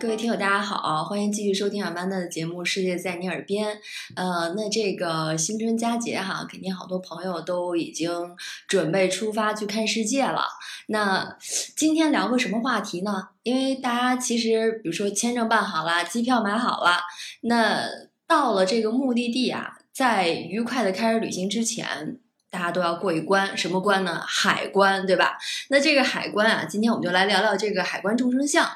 各位听友，大家好，欢迎继续收听阿曼达的节目《世界在你耳边》。呃，那这个新春佳节哈，肯定好多朋友都已经准备出发去看世界了。那今天聊个什么话题呢？因为大家其实，比如说签证办好了，机票买好了，那到了这个目的地啊，在愉快的开始旅行之前。大家都要过一关，什么关呢？海关，对吧？那这个海关啊，今天我们就来聊聊这个海关众生相。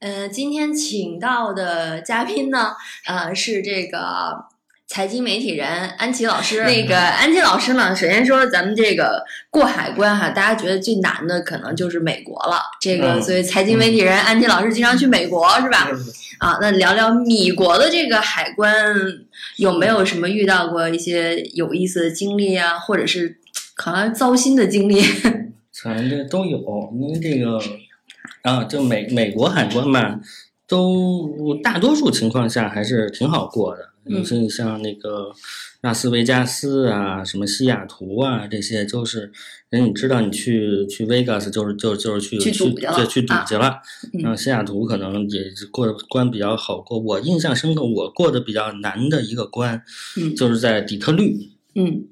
呃，今天请到的嘉宾呢，呃，是这个财经媒体人安琪老师。那个安琪老师呢，首先说咱们这个过海关哈，大家觉得最难的可能就是美国了。这个，所以财经媒体人安琪老师经常去美国，是吧？啊，那聊聊米国的这个海关。有没有什么遇到过一些有意思的经历啊，或者是可能糟心的经历？反正这都有，因为这个啊，就美美国海关嘛，都大多数情况下还是挺好过的。嗯，像像那个拉斯维加斯啊，什么西雅图啊，这些就是人，你知道，你去去 Vegas 就是就就是去去赌去去赌去了。嗯，西雅图可能也过的关比较好过。我印象深刻，我过的比较难的一个关，嗯，就是在底特律。嗯，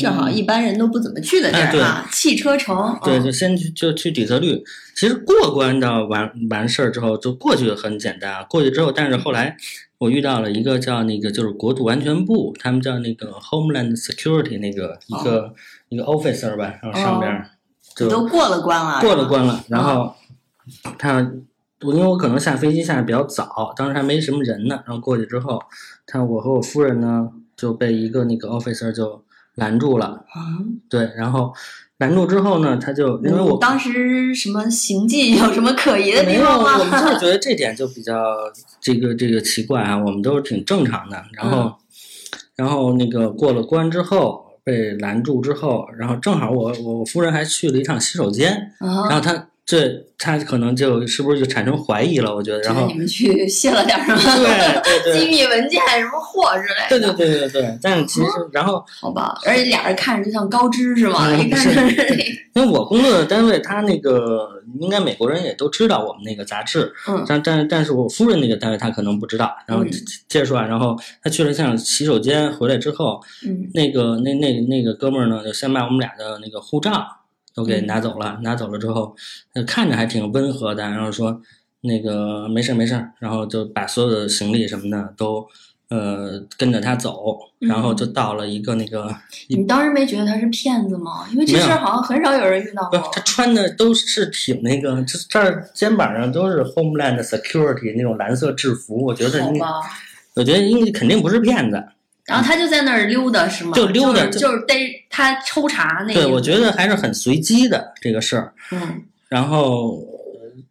正好一般人都不怎么去的地儿啊，汽车城。对，就先去就去底特律。其实过关的完完事儿之后，就过去很简单啊。过去之后，但是后来。我遇到了一个叫那个就是国土安全部，他们叫那个 Homeland Security 那个一个一个 officer 吧，然后上边就都过了关了，过了关了。然后他我因为我可能下飞机下的比较早，当时还没什么人呢。然后过去之后，他我和我夫人呢就被一个那个 officer 就拦住了。对，然后。拦住之后呢，他就因为我当时什么行迹有什么可疑的地方吗？我们就是觉得这点就比较这个这个奇怪啊，我们都是挺正常的。然后，然后那个过了关之后被拦住之后，然后正好我我夫人还去了一趟洗手间，然后他。这他可能就是不是就产生怀疑了？我觉得，然后你们去 卸了点什么？对对对，机密文件什么货之类的。对对对对对，但是其实然后好吧，而且俩人看着就像高知是吗？一看因为我工作的单位，他那个应该美国人也都知道我们那个杂志，嗯，但但但是我夫人那个单位他可能不知道。然后接着说啊，然后他去了趟洗手间，回来之后，嗯，那个那那那个哥们儿呢，就先把我们俩的那个护照。都给拿走了，拿走了之后，看着还挺温和的，然后说那个没事没事，然后就把所有的行李什么的都呃跟着他走，然后就到了一个那个。你当时没觉得他是骗子吗？因为这事儿好像很少有人遇到过。他穿的都是挺那个，这这儿肩膀上都是 Homeland Security 那种蓝色制服，我觉得应，我觉得应该肯定不是骗子。然后他就在那儿溜达，是吗？就溜达，就是逮他抽查那个。对，我觉得还是很随机的这个事儿。嗯。然后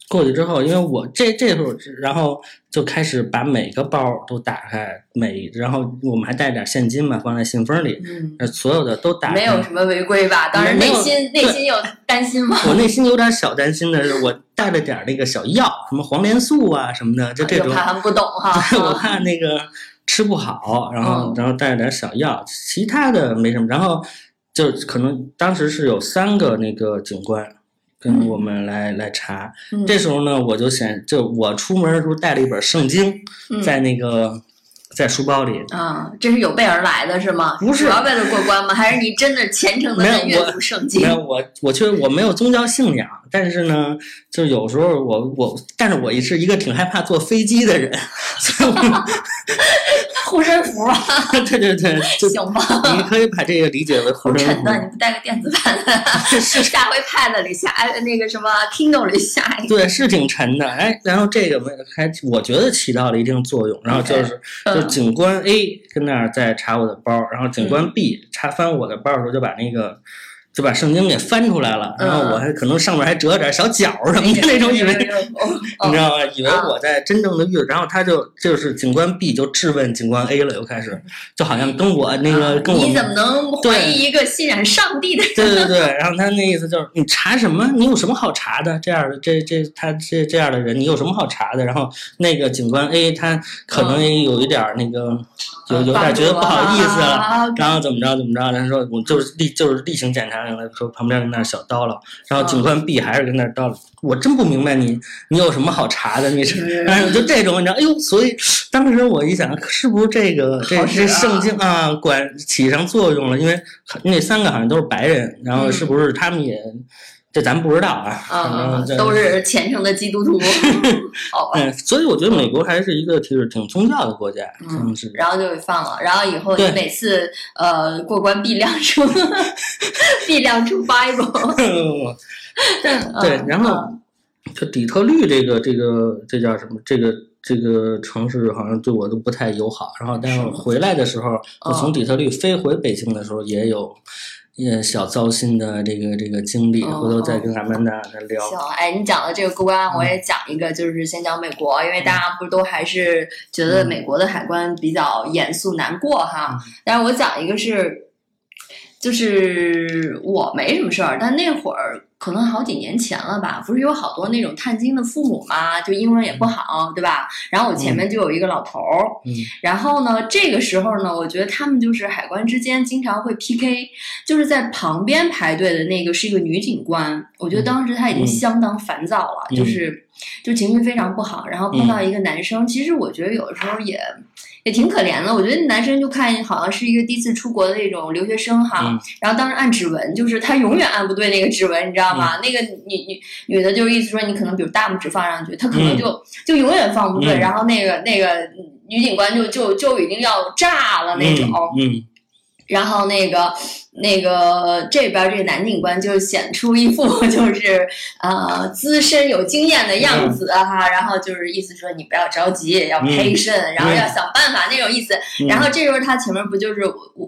过去之后，因为我这这时候，然后就开始把每个包都打开，每然后我们还带点现金嘛，放在信封里。嗯。所有的都打开。没有什么违规吧？当时内心内心有担心吗？我内心有点小担心的是，我带了点那个小药，什么黄连素啊什么的，就这种。怕他们不懂哈。我怕那个。吃不好，然后然后带着点小药，其他的没什么。然后就可能当时是有三个那个警官跟我们来来查。这时候呢，我就想，就我出门的时候带了一本圣经，在那个在书包里。啊，这是有备而来的是吗？不是，主要为了过关吗？还是你真的虔诚的在阅读圣经？没有，我我确实我没有宗教信仰，但是呢，就有时候我我，但是我也是一个挺害怕坐飞机的人。护身符啊！对对对，行吧。你可以把这个理解为护身符。沉的，你不带个电子版的？是下回 Pad 里下，哎，那个什么 Kindle 里下一个。对，是挺沉的。哎，然后这个还我觉得起到了一定作用。然后就是，就警官 A 跟那儿在查我的包，然后警官 B 查翻我的包的时候就把那个。就把圣经给翻出来了，然后我还可能上面还折了点小角什么的那种，以为 你知道吗？以为我在真正的遇，然后他就就是警官 B 就质问警官 A 了，又开始就好像跟我那个跟我你怎么能怀疑一个信仰上帝的人？对对对，然后他那意思就是你查什么？你有什么好查的？这样的这这他这这样的人，你有什么好查的？然后那个警官 A 他可能也有一点那个。有有点觉得不好意思了，然后怎么着怎么着，他说我就是例就是例行检查，然后说旁边跟那小叨唠，然后警官 B 还是跟那叨唠，我真不明白你你有什么好查的，你是，然后就这种你知道，哎呦，所以当时我一想，是不是这个这这圣经啊管起上作用了？因为那三个好像都是白人，然后是不是他们也？这咱不知道啊，反正都是虔诚的基督徒。嗯，所以我觉得美国还是一个其实挺宗教的国家，嗯，是。然后就给放了，然后以后你每次呃过关必亮出，必亮出 Bible。对，然后就底特律这个这个这叫什么？这个这个城市好像对我都不太友好。然后，但是回来的时候，我从底特律飞回北京的时候也有。也小糟心的这个这个经历，回头再跟咱们大家再聊。行，哎，你讲的这个过关，我也讲一个，就是先讲美国，因为大家不都还是觉得美国的海关比较严肃难过哈。但是我讲一个是。就是我没什么事儿，但那会儿可能好几年前了吧，不是有好多那种探亲的父母嘛，就英文也不好，对吧？然后我前面就有一个老头儿，然后呢，这个时候呢，我觉得他们就是海关之间经常会 PK，就是在旁边排队的那个是一个女警官，我觉得当时她已经相当烦躁了，就是就情绪非常不好，然后碰到一个男生，其实我觉得有的时候也。也挺可怜的，我觉得男生就看好像是一个第一次出国的那种留学生哈，然后当时按指纹，就是他永远按不对那个指纹，你知道吗？那个女女女的就是意思说你可能比如大拇指放上去，她可能就就永远放不对，然后那个那个女警官就就就已经要炸了那种，然后那个。那个这边这个男警官就显出一副 就是呃资深有经验的样子哈，然后就是意思说你不要着急，要 patient，，然后要想办法那种意思。然后这时候他前面不就是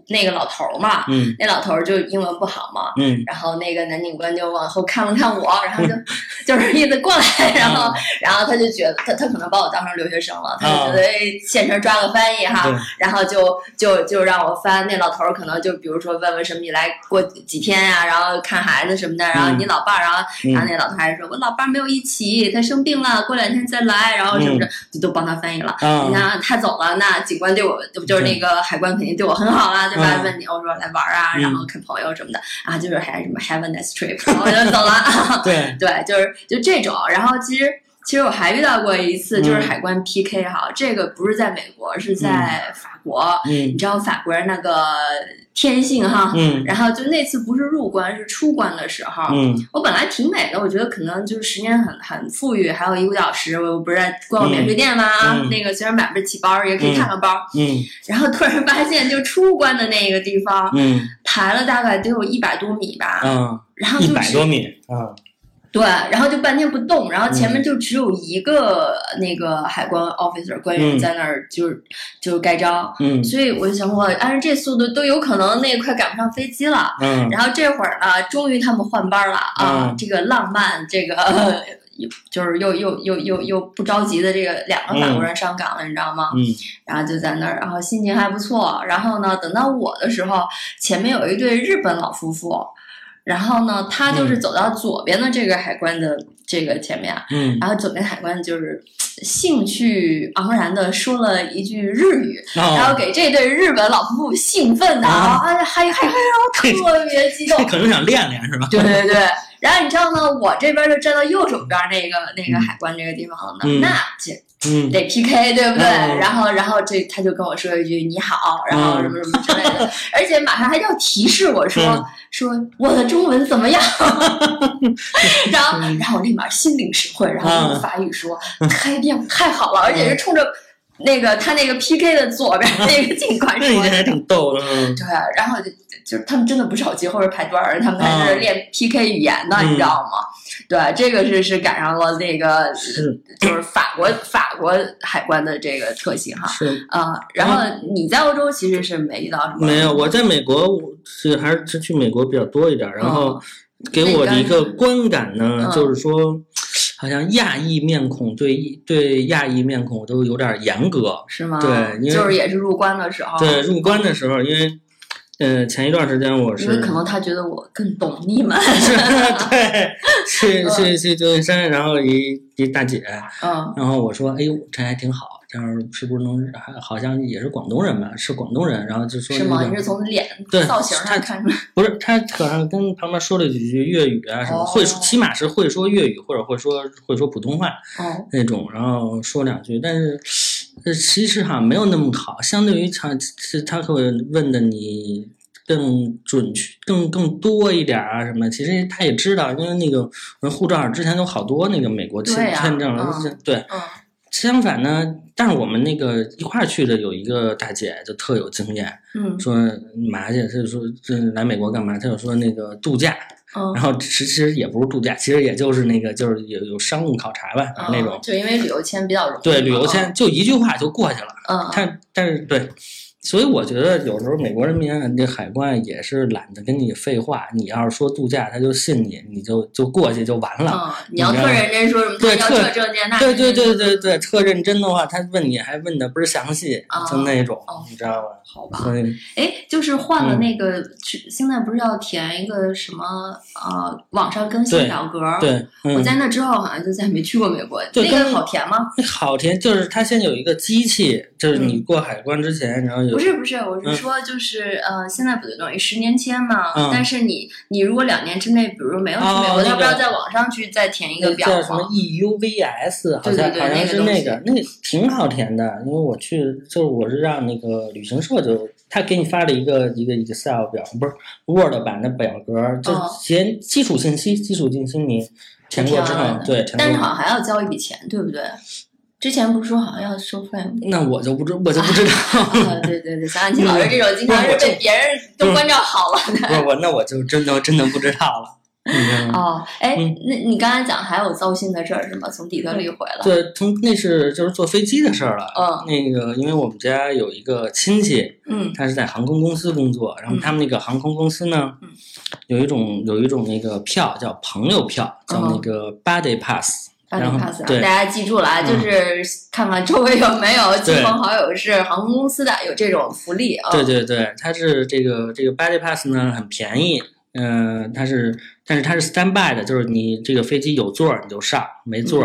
那个老头嘛？嗯，那老头就英文不好嘛。嗯，然后那个男警官就往后看了看我，然后就 就是意思过来，然后然后他就觉得他他可能把我当成留学生了，他就觉得现成抓个翻译哈，然后就就就让我翻。那老头可能就比如说问问什么。你来过几天呀？然后看孩子什么的。然后你老伴儿，然后然后那老头还说：“我老伴儿没有一起，他生病了，过两天再来。”然后什么的就都帮他翻译了。你看他走了，那警官对我就是那个海关肯定对我很好啊，对吧？问你我说来玩啊，然后看朋友什么的啊，就是还什么 Have a nice trip，然后我就走了。对 对，就是就这种。然后其实其实我还遇到过一次，就是海关 PK 哈，这个不是在美国，是在法国。你知道法国人那个。天性哈，嗯，然后就那次不是入关是出关的时候，嗯，我本来挺美的，我觉得可能就是时间很很富裕，还有一个小时，我不是在逛免税店吗？那个虽然买不起包，也可以看看包，嗯，然后突然发现就出关的那个地方，嗯，排了大概得有一百多米吧，嗯，然后一百多米，啊。对，然后就半天不动，然后前面就只有一个那个海关 officer 官员在那儿，就是就是盖章，嗯，所以我就想，我按照这速度都有可能那快赶不上飞机了，嗯，然后这会儿呢，终于他们换班了啊，这个浪漫，这个 就是又又又又又不着急的这个两个法国人上岗了，你知道吗？嗯，然后就在那儿，然后心情还不错，然后呢，等到我的时候，前面有一对日本老夫妇。然后呢，他就是走到左边的这个海关的这个前面，嗯，然后左边海关就是兴趣盎然的说了一句日语，然后给这对日本老夫妇兴奋的啊，还还还特别激动，可能想练练是吧？对对对。然后你知道呢，我这边就站到右手边那个那个海关这个地方了呢，那这得 PK 对不对？然后然后这他就跟我说一句你好，然后什么什么之类的，而且马上还要提示我说说我的中文怎么样？然后然后我立马心领神会，然后用法语说太棒太好了，而且是冲着。那个他那个 PK 的左边 那个警官说，还挺逗的。对，然后就就是他们真的不着急，后边排队儿，他们在那练 PK 语言呢，你知道吗？对，这个是是赶上了那个就是法国法国海关的这个特性哈。是啊，然后你在欧洲其实是没遇到什么？没有，我在美国是还是去美国比较多一点，然后给我的一个观感呢，就是说。好像亚裔面孔对对亚裔面孔都有点严格，是吗？对，因为就是也是入关的时候。对，入关的时候，因为，呃，前一段时间我是。因为可能他觉得我更懂你们。对，去 去去旧金山，然后一一大姐，嗯，然后我说，哎呦，这还挺好。这样是不是能还好像也是广东人吧，是广东人，然后就说是吗？那个你是从脸对造型他上看出来？不是他可能跟旁边说了几句粤语啊什么，哦会说起码是会说粤语或者会说会说普通话哦，那种，然后说两句，但是呃其实好像没有那么好，相对于他是他会问的你。更准确、更更多一点啊什么？其实他也知道，因为那个护照之前有好多那个美国签签证了，嗯对，嗯相反呢，但是我们那个一块儿去的有一个大姐就特有经验，嗯说你嘛去，她就说这来美国干嘛？她就说那个度假，嗯然后其实其实也不是度假，其实也就是那个就是有有商务考察吧、嗯，那种，就因为旅游签比较容易。对旅游签就一句话就过去了。嗯，嗯，但但是对，所以我觉得有时候美国人民啊，这海关也是懒得跟你废话，你要是说度假，他就信你，你就就过去就完了。嗯，你要特认真说什么，对特他要这证件那对对对对对，特认真的话，他问你还问的倍儿详细，啊就那种，哦你知道吧？好吧。哎，就是换了嗯那个，去现在不是要填一个什么呃网上更新表格？，对，嗯，我在那之后好像就再也没去过美国。那个好填吗？好填，就是它先有一个机器，就是你过海关之前，然后有不是不是，我嗯是说就是呃，现在不就等于十年签嘛？嗯但是你你如果两年之内，比如说没有去美国，哦那个他不要在网上去再填一个表叫什么？EUVS，好对对对像好像是那个那个那挺好填的，因为我去就是我是让那个旅行社就他给你发了一个一个 Excel 表，不是 Word 版的表格，就哦填基础信息，基础信息你填过之后对，但是好像还要交一笔钱，对不对？之前不是说好像要收费吗？那我就不知我就不知道，啊，对对对，像安琪老师这种经常是被别人都关照好了的。不是我那我就真的真的不知道了。嗯哦，哎嗯，那你刚才讲还有糟心的事儿是吗？从底特律回来。对，从那是就是坐飞机的事儿了。嗯那个，因为我们家有一个亲戚，嗯他是在航空公司工作，然后他们那个航空公司呢，嗯有一种有一种那个票叫朋友票，叫那个 Buddy Pass，、然后 pass，啊对大家记住了啊，嗯。就是看看周围有没有亲朋好友是航空公司的，有这种福利啊。对对对，它是这个这个 Buddy Pass 呢很便宜，嗯、它是但是它是 standby 的，就是你这个飞机有座儿你就上，没座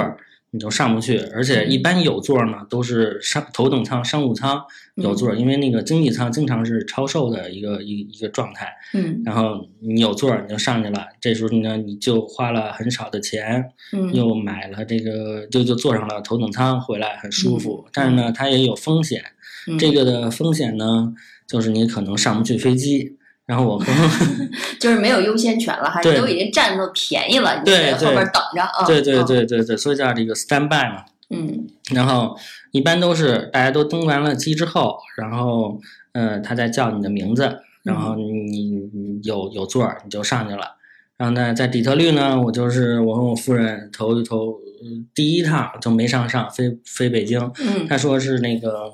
你就上不去，而且一般有座儿呢都是商头等舱、商务舱有座儿，因为那个经济舱经常是超售的一个一一个状态。嗯然后你有座儿你就上去了，这时候呢你就花了很少的钱，嗯又买了这个就就坐上了头等舱回来很舒服，嗯但是呢它也有风险，嗯，这个的风险呢就是你可能上不去飞机。然后我和 就是没有优先权了，还是都已经占到便宜了，你对在后边等着啊。对对嗯，对对对，所以叫这个 standby 嘛。嗯然后一般都是大家都登完了机之后，然后呃他再叫你的名字，然后你你有有座儿你就上去了。然后呢，在底特律呢，我就是我和我夫人头一头呃第一趟就没上上飞飞北京，嗯他说是那个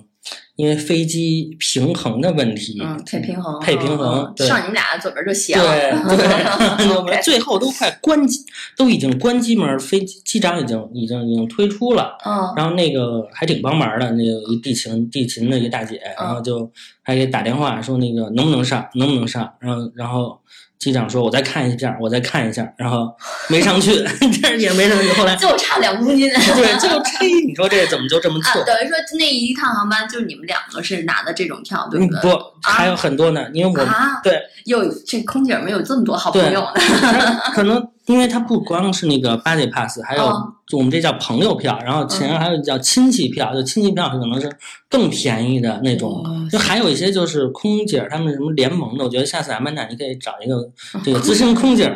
因为飞机平衡的问题，嗯，配平衡，配平衡上你们俩左边就斜了。对 对，我们最后都快关机，都已经关机门，飞机机长已经已经已经推出了。嗯然后那个还挺帮忙的，那个一地勤地勤的一个大姐，然后就还给打电话说那个能不能上，能不能上，然后然后机长说我再看一下，我再看一下，然后没上去，这也没上去，后来就差两公斤。对，就差你说这怎么就这么啊，错？等于说那一趟航班就是你们两个是拿的这种票，对嗯不对？不，还有很多呢，因为我啊，对，有这空姐儿们有这么多好朋友呢。可能因为它不光是那个 buddy pass，还有我们这叫朋友票，然后前面还有叫亲戚票，就亲戚票可能是更便宜的那种。哇就还有一些就是空姐儿他们什么联盟的，我觉得下次阿曼达你可以找一个这个资深空姐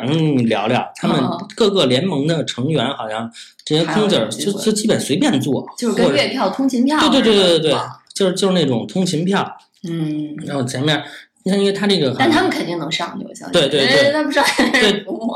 聊聊，他们哦各个联盟的成员好像这些空姐儿就就基本随便坐，就是跟月票、通勤票对对对对对对，就是就是那种通勤票，嗯，然后前面你看因为他这个但他们肯定能上去，我相信。对对对。对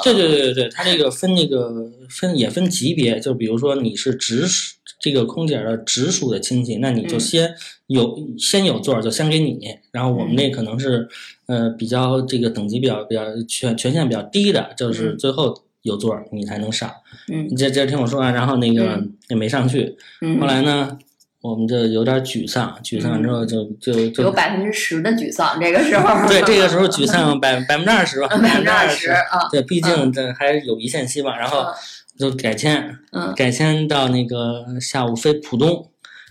对对对对对，它这个分那个分也分级别，就比如说你是直属这个空姐儿的直属的亲戚，那你就嗯。先有、先有座儿就先给你，然后我们那可能是、呃比较这个等级比较比较权权限比较低的，就是嗯。最后有座儿你才能上。嗯。你接接着听我说啊，然后那个嗯。也没上去，嗯，后来呢，我们就有点沮丧，沮丧之后就就就有百分之十的沮丧，这个时候。对这个时候沮丧百百分之二十吧，百分之二十十。啊。对，毕竟这还有一线希望，然后嗯就改签，嗯改签到那个下午飞浦东，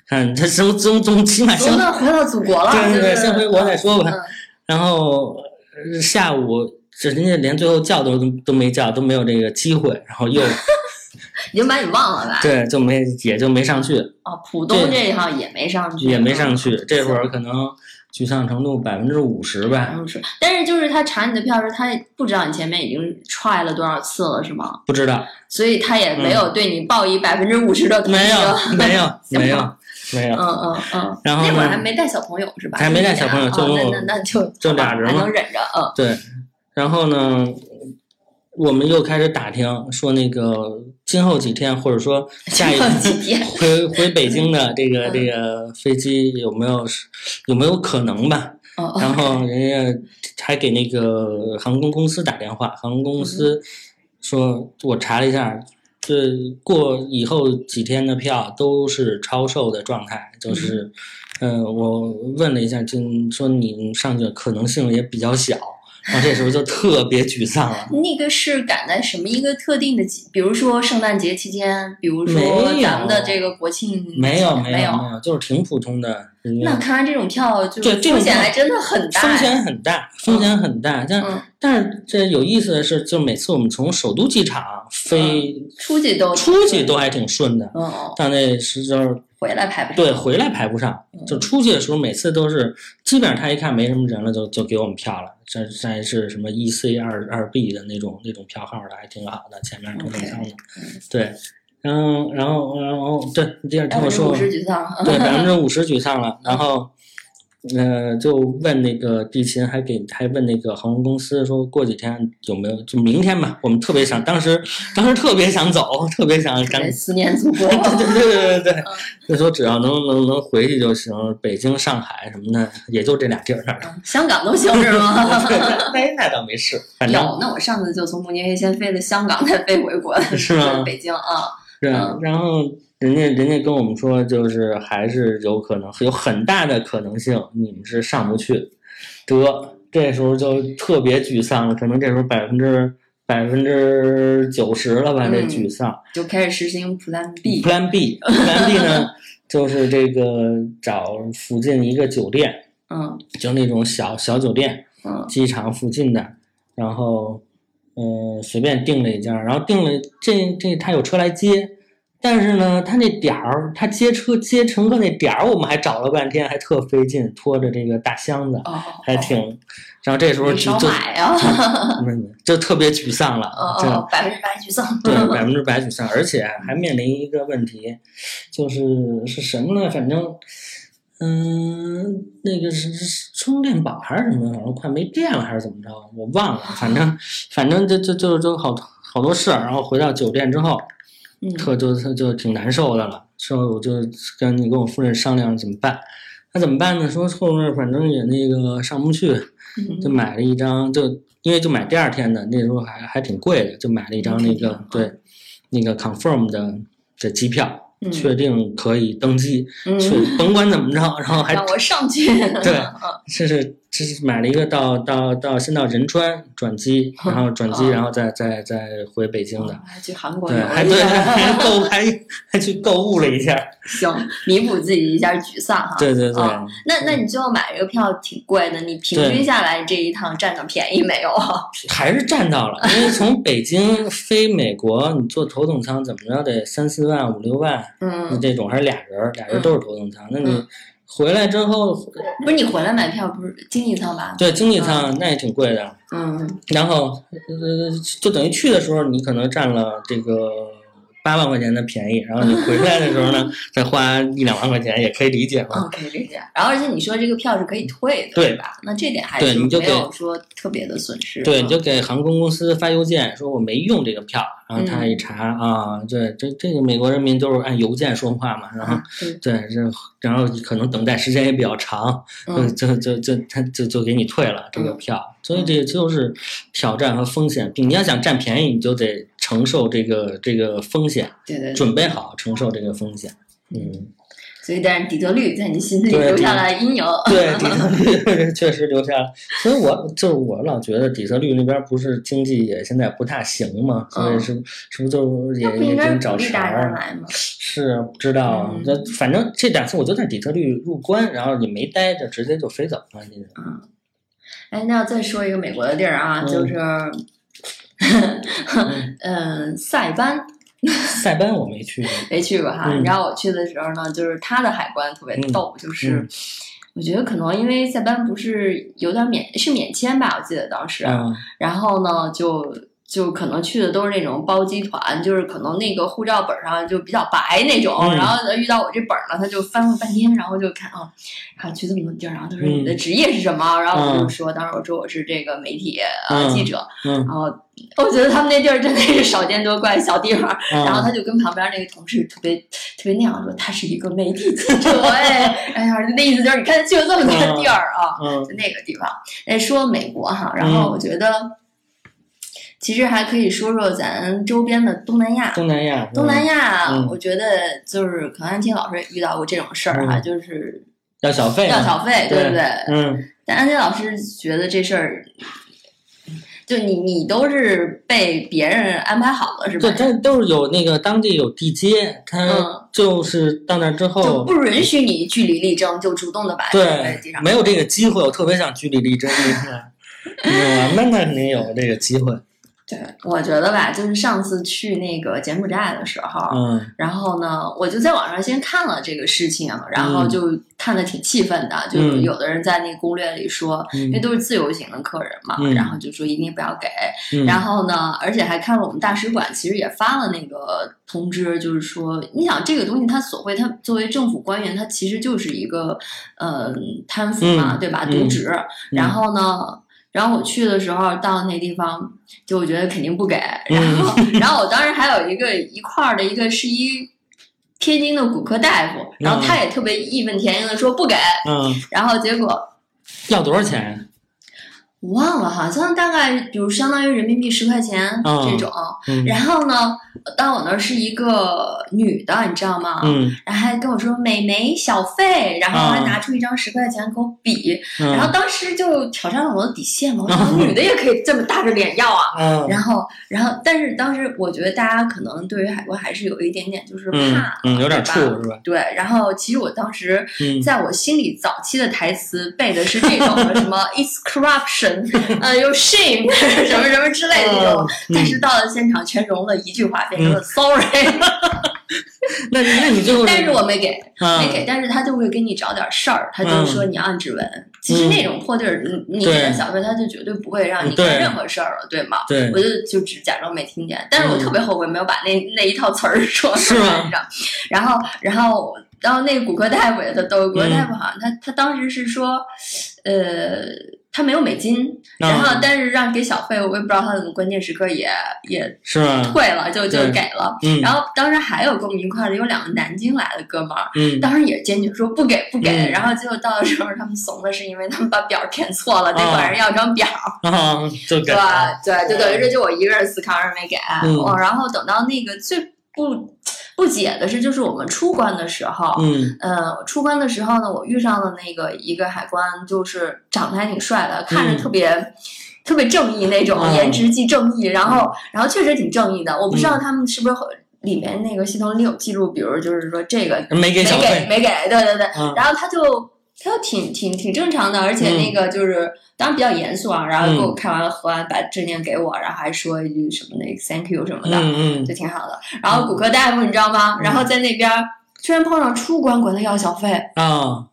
看他从从从起码先回到祖国了，对对对，先回国再说吧。嗯然后呃下午这人家连最后叫都都没叫，都没有这个机会，然后又已经把你忘了吧？对就没也就没上去，哦，浦东这一趟也没上去，也没上去。这会儿可能沮丧程度百分之五十吧，嗯是，但是就是他查你的票时，他不知道你前面已经 try 了多少次了，是吗？不知道，所以他也没有对你报以百分之五十的同情。没有 没有没有没有嗯，嗯嗯。然后那会儿还没带小朋友是吧？还没带小朋友哦就我那那那就就俩人能忍着，嗯。对，然后呢，我们又开始打听，说那个今后几天，或者说下一次回回北京的这个嗯这个飞机有没有有没有可能吧？哦然后人家还给那个航空公司打电话，航空公嗯司说，我查了一下，这过以后几天的票都是超售的状态，就是，嗯、我问了一下，就说你上去的可能性也比较小，然后这时候就特别沮丧了。那个是赶在什么一个特定的季，比如说圣诞节期间，比如说咱们的这个国庆没有没没有没有，就是挺普通的。那看来这种票就对这风险还真的很大，风险很大，风险很大。但、嗯，但是这有意思的是，就每次我们从首都机场飞出去都出去都还挺顺的，嗯嗯，到那时就是回来排不上，对回来排不上，就出去的时候每次都是基本上他一看没什么人了，就就给我们票了。这这还是什么 E C 二二 B 的那种那种票号的，还挺好的，前面头等舱的 OK，嗯，对。然后，然后，然后，对，你接着听我说对，百分之五十沮丧了。然后，呃，就问那个地勤，还给还问那个航空公司说，过几天有没有？就明天吧，我们特别想，当时当时特别想走，特别想 赶对思念祖国，对对对对对，就说只要能能能回去就行，北京、上海什么的，也就这俩地儿。香港都行是吗？对那那倒没事，反正有，那我上次就从慕尼黑先飞的香港，再飞回国，是吗 北京啊，是啊。然后人家人家跟我们说，就是还是有可能，有很大的可能性你们是上不去。得，这时候就特别沮丧了，可能这时候百分之百分之九十了吧，这嗯沮丧。就开始实行 Plan B，Plan B，Plan B 呢，就是这个找附近一个酒店，嗯就那种小小酒店，嗯机场附近的，然后嗯、呃随便订了一家，然后订了这这他有车来接，但是呢，他那点儿他接车接乘客那点儿，我们还找了半天，还特费劲，拖着这个大箱子，哦，还挺，然后这时候就就买啊，嗯 就特别沮丧了，这哦哦，百分之百沮丧，对，百分之百沮丧，而且还面临一个问题，就是是什么呢？反正，嗯，那个是是充电宝还是什么，反正快没电了还是怎么着，我忘了。反正反正就就就就好好多事儿，然后回到酒店之后，嗯特就就就挺难受的了。说我就跟你跟我夫人商量怎么办。那怎么办呢？说后面反正也那个上不去，嗯就买了一张，就因为就买第二天的，那时候还还挺贵的，就买了一张那个嗯对，那个 confirm 的的机票，嗯。确定可以登记，嗯。去甭管怎么着，然后还让我上去，对嗯 这是这是买了一个到到到先到仁川转机，然后转机，哦。然后再再再回北京的，还去韩国对，还对 还购还还去购物了一下，行，弥补自己一下沮丧哈。对对对，哦。那那你最后买这个票挺贵的，你平均下来这一趟占到便宜没有？还是占到了，因为从北京飞美国，你坐头等舱怎么着得三四万五六万，嗯，这种还是俩人儿，俩人都是头等舱。那你嗯回来之后，不是你回来买票不是经济舱吧？对经济舱那也挺贵的。嗯然后呃，就等于去的时候你可能占了这个八万块钱的便宜，然后你回来的时候呢，再花一两万块钱也可以理解嘛。嗯，可以理解。然后而且你说这个票是可以退的，对吧？那这点还是没有给说特别的损失。对，嗯你就给航空公司发邮件说我没用这个票，然后他嗯一查啊，对，这这个美国人民都是按邮件说话嘛，然后嗯对，这然后可能等待时间也比较长，嗯就就就就他就就给你退了这个嗯票，所以这就是挑战和风险。你要想占便宜，你就得承受这个这个风险，对对对。准备好承受这个风险。嗯，所以，但是底特律在你心里留下了阴影。对，底特律 确实留下了，所以我就是我老觉得底特律那边不是经济也现在不太行嘛，所以是是不是就也不应该找茬儿？是不知道啊嗯，反正这两次我就在底特律入关，然后你没待着，直接就飞走了。你哎，那要再说一个美国的地儿啊，嗯就是，嗯，塞班 塞班我没去过，没去过哈。嗯你知道我去的时候呢，就是它的海关特别逗，就是嗯我觉得可能因为塞班不是有点免是免签吧，我记得当时，嗯然后呢就。就可能去的都是那种包机团，就是可能那个护照本上就比较白那种，嗯然后遇到我这本儿呢，他就翻了半天，然后就看啊，然后去这么多地儿，然后他说嗯你的职业是什么？然后我就说，当时我说我是这个媒体记者，嗯然后我觉得他们那地儿真的是少见多怪小地方，嗯，然后他就跟旁边那个同事特别特别那样说，他是一个媒体记者，哎，哎呀，那意思就是你看去了这么多地儿啊，嗯就那个地方。哎，说美国哈，然后我觉得其实还可以说说咱周边的东南亚。东南亚，东南亚，嗯我觉得就是可能安琪老师也遇到过这种事儿哈，嗯就是要小费啊，要小费，对不对？嗯，但安琪老师觉得这事儿，就你你都是被别人安排好了是吧对，？他都是有那个当地有地接，他嗯就是到那之后就，不允许你据理力争，就主动的把小费对递上，没有这个机会，我特别想据理力争一下，你知道吧？那那肯定有这个机会，对，我觉得吧，就是上次去那个柬埔寨的时候，嗯然后呢，我就在网上先看了这个事情，然后嗯就看的挺气愤的，就嗯有的人在那个攻略里说，因为嗯都是自由行的客人嘛，嗯然后就说一定不要给，嗯，然后呢，而且还看了我们大使馆其实也发了那个通知，就是说，你想这个东西，它所谓它作为政府官员，它其实就是一个呃贪腐嘛，嗯对吧？嗯渎职。然后呢，然后我去的时候到那地方，就我觉得肯定不给。然后，然后我当时还有一个一块儿的一个是一天津的骨科大夫，然后他也特别义愤填膺的说不给，嗯，然后结果。要多少钱呀？我忘了，好像大概比如相当于人民币十块钱嗯这种，嗯然后呢，到我那儿是一个女的，你知道吗？嗯然后还跟我说美眉小费，然后还啊拿出一张十块钱给我比，嗯，然后当时就挑战了我的底线嘛，我想 女的也可以这么大着脸要啊。嗯然后，然后，但是当时我觉得大家可能对于海关还是有一点点就是怕，嗯嗯，有点怵是吧？对，然后其实我当时嗯在我心里早期的台词背的是这种的，什么 "It's corruption"，呃，有 shame 什么什么之类的那种，嗯但是到了现场全融了一句话，变成了 sorry，那那你最后但是我没给，啊没给，但是他就会给你找点事儿，他就说你按指纹。其实那种破地儿，你你给他对小费，他就绝对不会让你干任何事儿了，对吗？对？我就就只假装没听见，但是我嗯。特别后悔没有把那那一套词儿说出来，你知道？然后，然后，然后那个骨科大夫也特逗，骨科嗯。大夫好像他他当时是说，呃，他没有美金，啊然后但是让给小费，我也不知道他怎么关键时刻也也是？退了，就就给了。嗯，然后当时还有跟我们一块儿的有两个南京来的哥们儿，嗯当时也坚决说不给不给，嗯然后结果到的时候他们怂的是因为他们把表填错了，得啊管人要张表。啊，就给对对，就等于这就我一个人死扛着没给。然后等到那个最不不解的是，就是我们出关的时候，嗯。呃，出关的时候呢，我遇上了那个一个海关，就是长得还挺帅的，看着嗯。特别。特别正义那种，啊颜值即正义，然后，然后确实挺正义的。我不知嗯。道他们是不是里面那个系统里有记录，比如就是说这个没给没给，没给，对对对，嗯。然后他就他挺挺挺正常的，而且那个就是、当然比较严肃啊，然后给我看完了喝完，把证件给我，然后还说一句什么那个 thank you 什么的，嗯嗯。就挺好的。然后骨科大夫你知道吗？然后在那边居然碰上出关管他要小费，啊，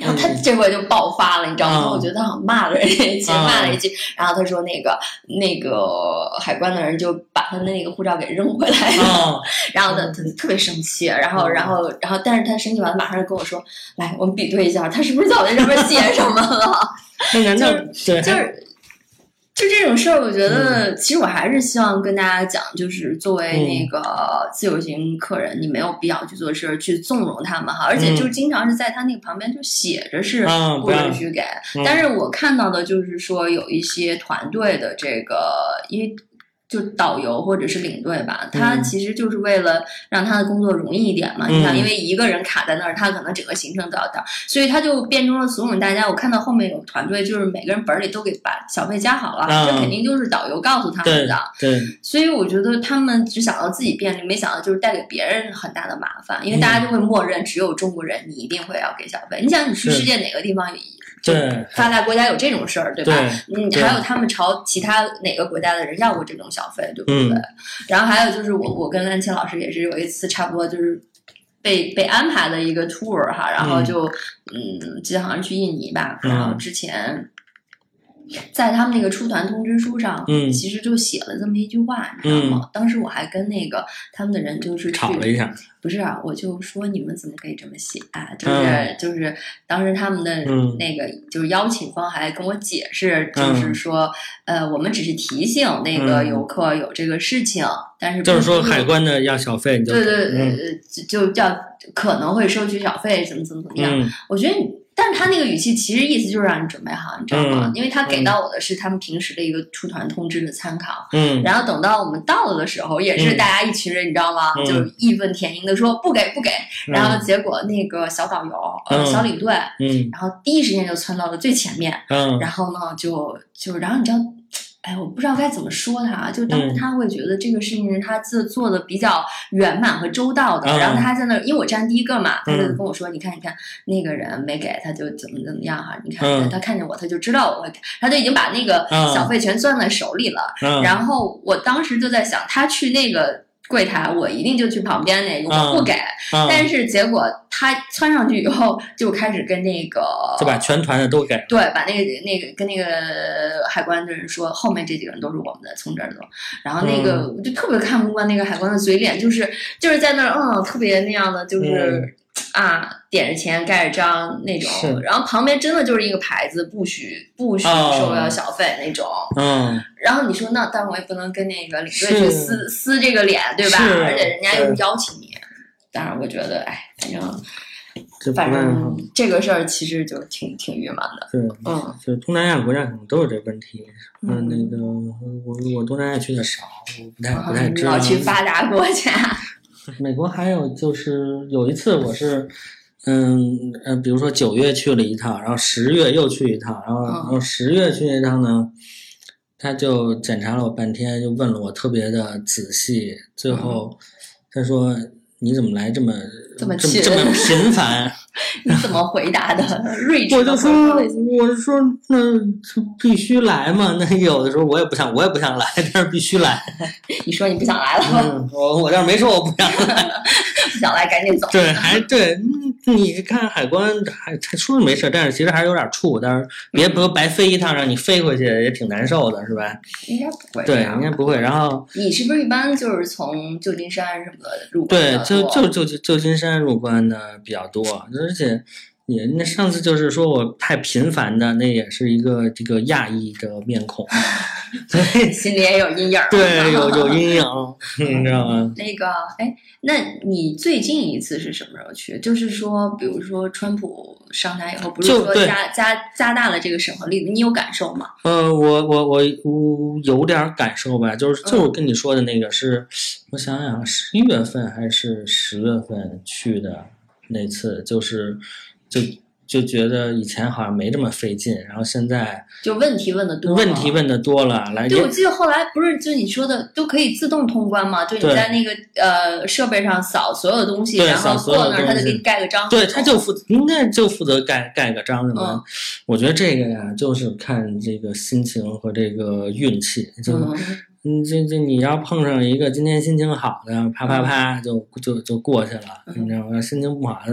然后他这回就爆发了，你知道吗？嗯我觉得他好像骂了人骂了一句，然后他说那个那个海关的人就把他的那个护照给扔回来了。啊，然后呢，他就特别生气，然后，嗯然后，然后，但是他生气完了，马上就跟我说：“来，我们比对一下，他是不是在我那上面写什么了 那难道对？”就是，就这种事儿，我觉得，嗯。其实我还是希望跟大家讲，就是作为那个自由行客人，你没有必要去做事儿，去纵容他们哈，而且就经常是在他那个旁边就写着是啊，不允许给，嗯。但是我看到的就是说有一些团队的这个，因为就导游或者是领队吧，他其实就是为了让他的工作容易一点嘛。你想，因为一个人卡在那儿，他可能整个行程都要到，所以他就变成了怂恿大家。我看到后面有团队，就是每个人本里都给把小费加好了，这肯定就是导游告诉他们的。对，所以我觉得他们只想到自己便利，没想到就是带给别人很大的麻烦，因为大家就会默认只有中国人，你一定会要给小费。你想，你去世界哪个地方？对，发达国家有这种事儿，对吧？嗯，还有他们朝其他哪个国家的人要过这种小费，对不对？然后还有就是我，我跟兰青老师也是有一次差不多就是被被安排的一个 tour 哈，然后就嗯，记得好像去印尼吧，然后之前。在他们那个出团通知书上，嗯，其实就写了这么一句话，你知道吗？当时我还跟那个他们的人就是吵了一下，不是，啊我就说你们怎么可以这么写啊？就是就是当时他们的那个就是邀请方还跟我解释，就是说呃，我们只是提醒那个游客有这个事情，但是就是说海关的要小费，对对对，就叫可能会收取小费，怎么怎么怎么样？我觉得你。但是他那个语气其实意思就是让你准备好，你知道吗？因为他给到我的是他们平时的一个出团通知的参考。嗯。然后等到我们到了的时候，也是大家一群人，你知道吗？就义愤填膺的说不给不给。然后结果那个小导游、呃小领队，嗯，然后第一时间就窜到了最前面。嗯。然后呢，就就然后你知道。哎，我不知道该怎么说他，就当时他会觉得这个事情是他自做的比较圆满和周到的，然后他在那，因为我站第一个嘛，他就跟我说：“你看，你看那个人没给，他就怎么怎么样哈，你看他看见我，他就知道我会给，他就已经把那个小费全攥在手里了。”然后我当时就在想，他去那个。柜台，我一定就去旁边那个，我不给。但是结果他窜上去以后，就开始跟那个，就把全团的都给。对，把那个那个跟那个海关的人说，后面这几个人都是我们的，从这儿走。然后那个我就特别看不惯那个海关的嘴脸，就是就是在那儿，嗯，特别那样的，就是。啊，点着钱盖着章那种，然后旁边真的就是一个牌子，不许不许收要小费那种。嗯，然后你说那，但我也不能跟那个领队去撕撕这个脸，对吧？而且人家又邀请你，当然我觉得，哎，反正反正这个事儿其实就挺挺郁闷的。对，嗯，就东南亚国家可能都有这问题。嗯，那个我我东南亚去的少，我不太不太知道。老去发达国家。美国还有就是有一次我是，嗯呃，比如说九月去了一趟，然后十月又去一趟，然后然后十月去一趟呢，他就检查了我半天，就问了我特别的仔细，最后他说你怎么来这么这么这么频繁？你怎么回答的？睿智我就说，我说那必须来嘛。那有的时候我也不想，我也不想来，但是必须来。你说你不想来了吗？我我倒是没说我不想来，不想来赶紧走。对，还对。你看海关还他说没事，但是其实还是有点怵。但是别不白飞一趟，让你飞回去也挺难受的，是吧？应该不会。对，应该不会。然后你是不是一般就是从旧金山什么的入？对，就就就旧金山入关的比较多。而且，也那上次就是说我太频繁的，那也是一个这个亚裔的面孔，所以心里也有阴影。对，有有阴影，你知道吗？那个，哎，那你最近一次是什么时候去？就是说，比如说川普上台以后，不是说加加加大了这个审核力度，你有感受吗？呃，我我我我有点感受吧，就是就是跟你说的那个是，我想想，十一月份还是十月份去的。那次就是，就就觉得以前好像没这么费劲，然后现在就问题问的多，问题问的多了。来，对，我记得后来不是就你说的都可以自动通关吗？就你在那个呃设备上扫所有东西，然后过那儿他就给你盖个章。对，他就负应该就负责盖盖个章什么。我觉得这个呀，就是看这个心情和这个运气，就。嗯，这这你要碰上一个今天心情好的，啪啪啪就就就过去了，你知道吗？心情不好的，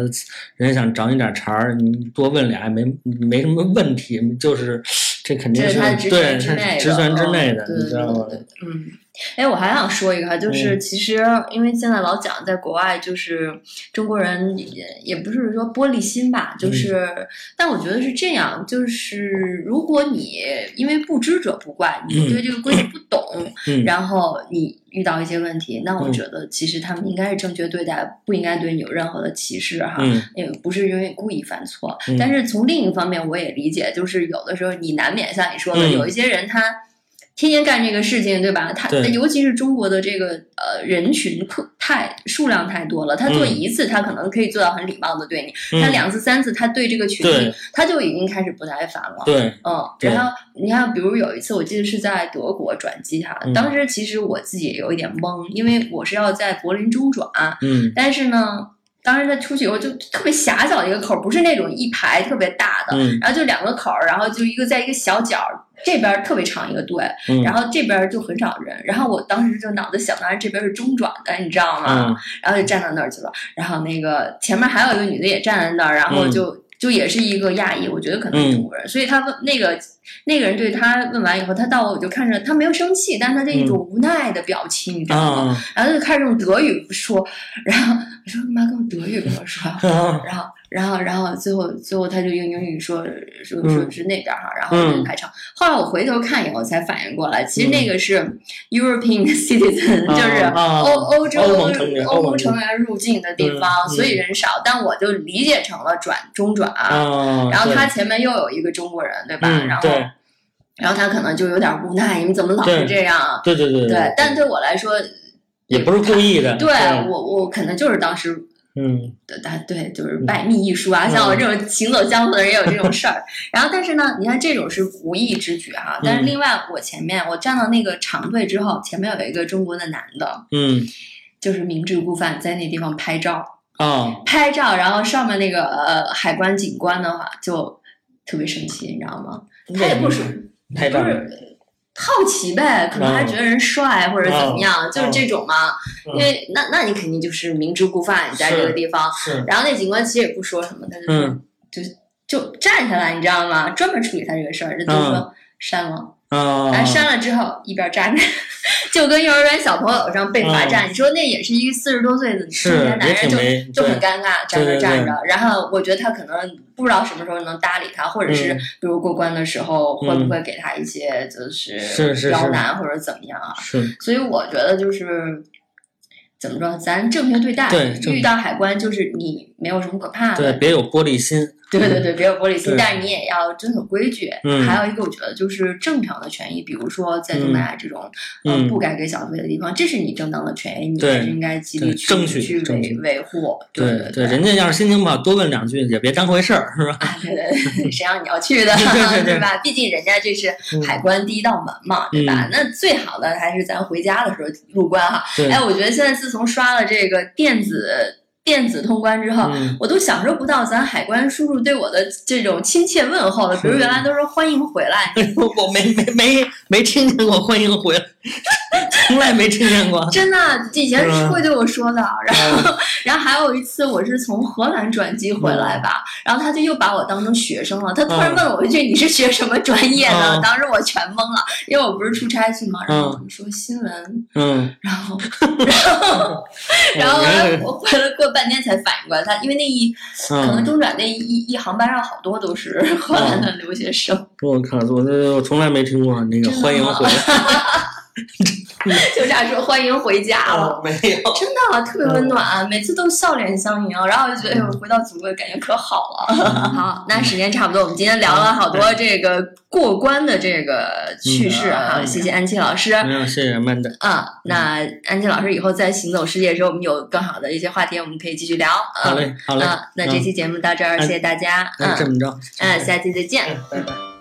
人家想找你点茬儿，你多问俩没没什么问题，就是这肯定是对是职权之内的，你知道吗？嗯。哎，我还想说一个哈，就是其实因为现在老讲在国外，就是中国人也也不是说玻璃心吧，就是，但我觉得是这样，就是如果你因为不知者不怪，你对这个规矩不懂，然后你遇到一些问题，那我觉得其实他们应该是正确对待，不应该对你有任何的歧视哈，也不是因为故意犯错。但是从另一方面，我也理解，就是有的时候你难免像你说的，有一些人他。天天干这个事情，对吧？他尤其是中国的这个呃人群特太数量太多了，他做嗯一次他可能可以做到很礼貌的对你，他嗯两次三次他对这个群体他就已经开始不耐烦了。对，嗯，然后你看，比如有一次，我记得是在德国转机哈，嗯当时其实我自己也有一点懵，因为我是要在柏林中转，嗯但是呢，当时他出去以后就特别狭小的一个口儿，不是那种一排特别大的，嗯然后就两个口儿，然后就一个在一个小角儿，这边儿特别长一个队，嗯，然后这边儿就很少人，然后我当时就脑子想，当然这边是中转的，你知道吗？嗯然后就站到那儿去了，然后那个前面还有一个女的也站在那儿，然后就、就也是一个亚裔，我觉得可能是中国人，所以他问那个那个人对他问完以后，他到我就看着他没有生气，但是他这一种无奈的表情，你知道吗？啊然后他就开始用德语说，然后我说干嘛跟我德语跟我说？啊然后，然后，然后最后，最后他就用英语说说嗯说是那边哈，然后就排场。后来我回头看以后才反应过来，其实那个是 European citizen，、啊就是啊欧欧洲欧盟成员入境的地方，嗯所以人少。但我就理解成了转中转，啊，然后他前面又有一个中国人，对吧？然后，然后他可能就有点无奈，你们怎么老是这样？对对对对，但对我来说，也不是故意的，对我我可能就是当时嗯。对，他对，就是百密一疏啊，像我这种行走江湖的人也有这种事儿。然后，但是呢，你看这种是无意之举哈、但是嗯。另外，我前面我站到那个长队之后，前面有一个中国的男的，嗯。就是明知故犯，在那地方拍照，啊拍照，然后上面那个呃海关警官的话就特别生气，你知道吗？他也不是拍照不是好奇呗，可能还觉得人帅或者怎么样，就是这种嘛。嗯。因为那那你肯定就是明知故犯，你在这个地方。然后那警官其实也不说什么，他就说、嗯。就就站下来，你知道吗？专门处理他这个事儿，这就说删了，啊删了之后一边站着，就跟幼儿园小朋友上被罚站。你说那也是一个四十多岁的中年男人，就就很尴尬，站着站着。然后我觉得他可能不知道什么时候能搭理他，或者是嗯比如过关的时候会不嗯会给他一些就是是是刁是难或者怎么样啊？是所以我觉得就是怎么说，咱正确对待，对遇到海关就是你没有什么可怕的对，别有玻璃心，对对对，别有玻璃心，但是你也要遵守规矩。嗯还有一个，我觉得就是正常的权益，比如说在东南亚这种、呃嗯不该给小费的地方，这是你正当的权益，你还是应该极力去争取去维维护。对对对，人家要是心情不好，多问两句也别当回事儿，是吧？啊，对对对，谁让你要去的，对吧？毕竟人家这是嗯海关第一道门嘛，对吧？嗯那最好的还是咱回家的时候入关哈。对，哎，我觉得现在自从刷了这个电子电子通关之后，嗯。我都享受不到咱海关叔叔对我的这种亲切问候了。比如原来都说欢迎回来，我没没没没听见过欢迎回来，从来没听见过。真的以前是会对我说的。然嗯后，然后还有一次我是从荷兰转机回来吧，然后他就又把我当成学生了。他突然嗯问我一句：“你是学什么专业的？”嗯当时我全懵了，因为我不是出差去嘛。然后嗯我说新闻，嗯，然后，然后，然后我回来过半天才反应过来，他因为那一可能嗯，中转那一一一航班上好多都是荷兰的留学生，我靠，我这我从来没听过那个欢迎回来，就这样说欢迎回家了。没有。真的特别温暖，每次都笑脸相迎，然后就觉得哎呦，回到祖国感觉可好了。好，那时间差不多，我们今天聊了好多这个过关的这个趣事啊，嗯谢谢安琪老师。没有，谢谢曼的。啊，那安琪老师以后在行走世界的时候，我们有更好的一些话题，我们可以继续聊。嗯好嘞，好嘞。啊，那这期节目到这儿，谢谢大家。那这嗯么着，嗯，下期再见。拜拜。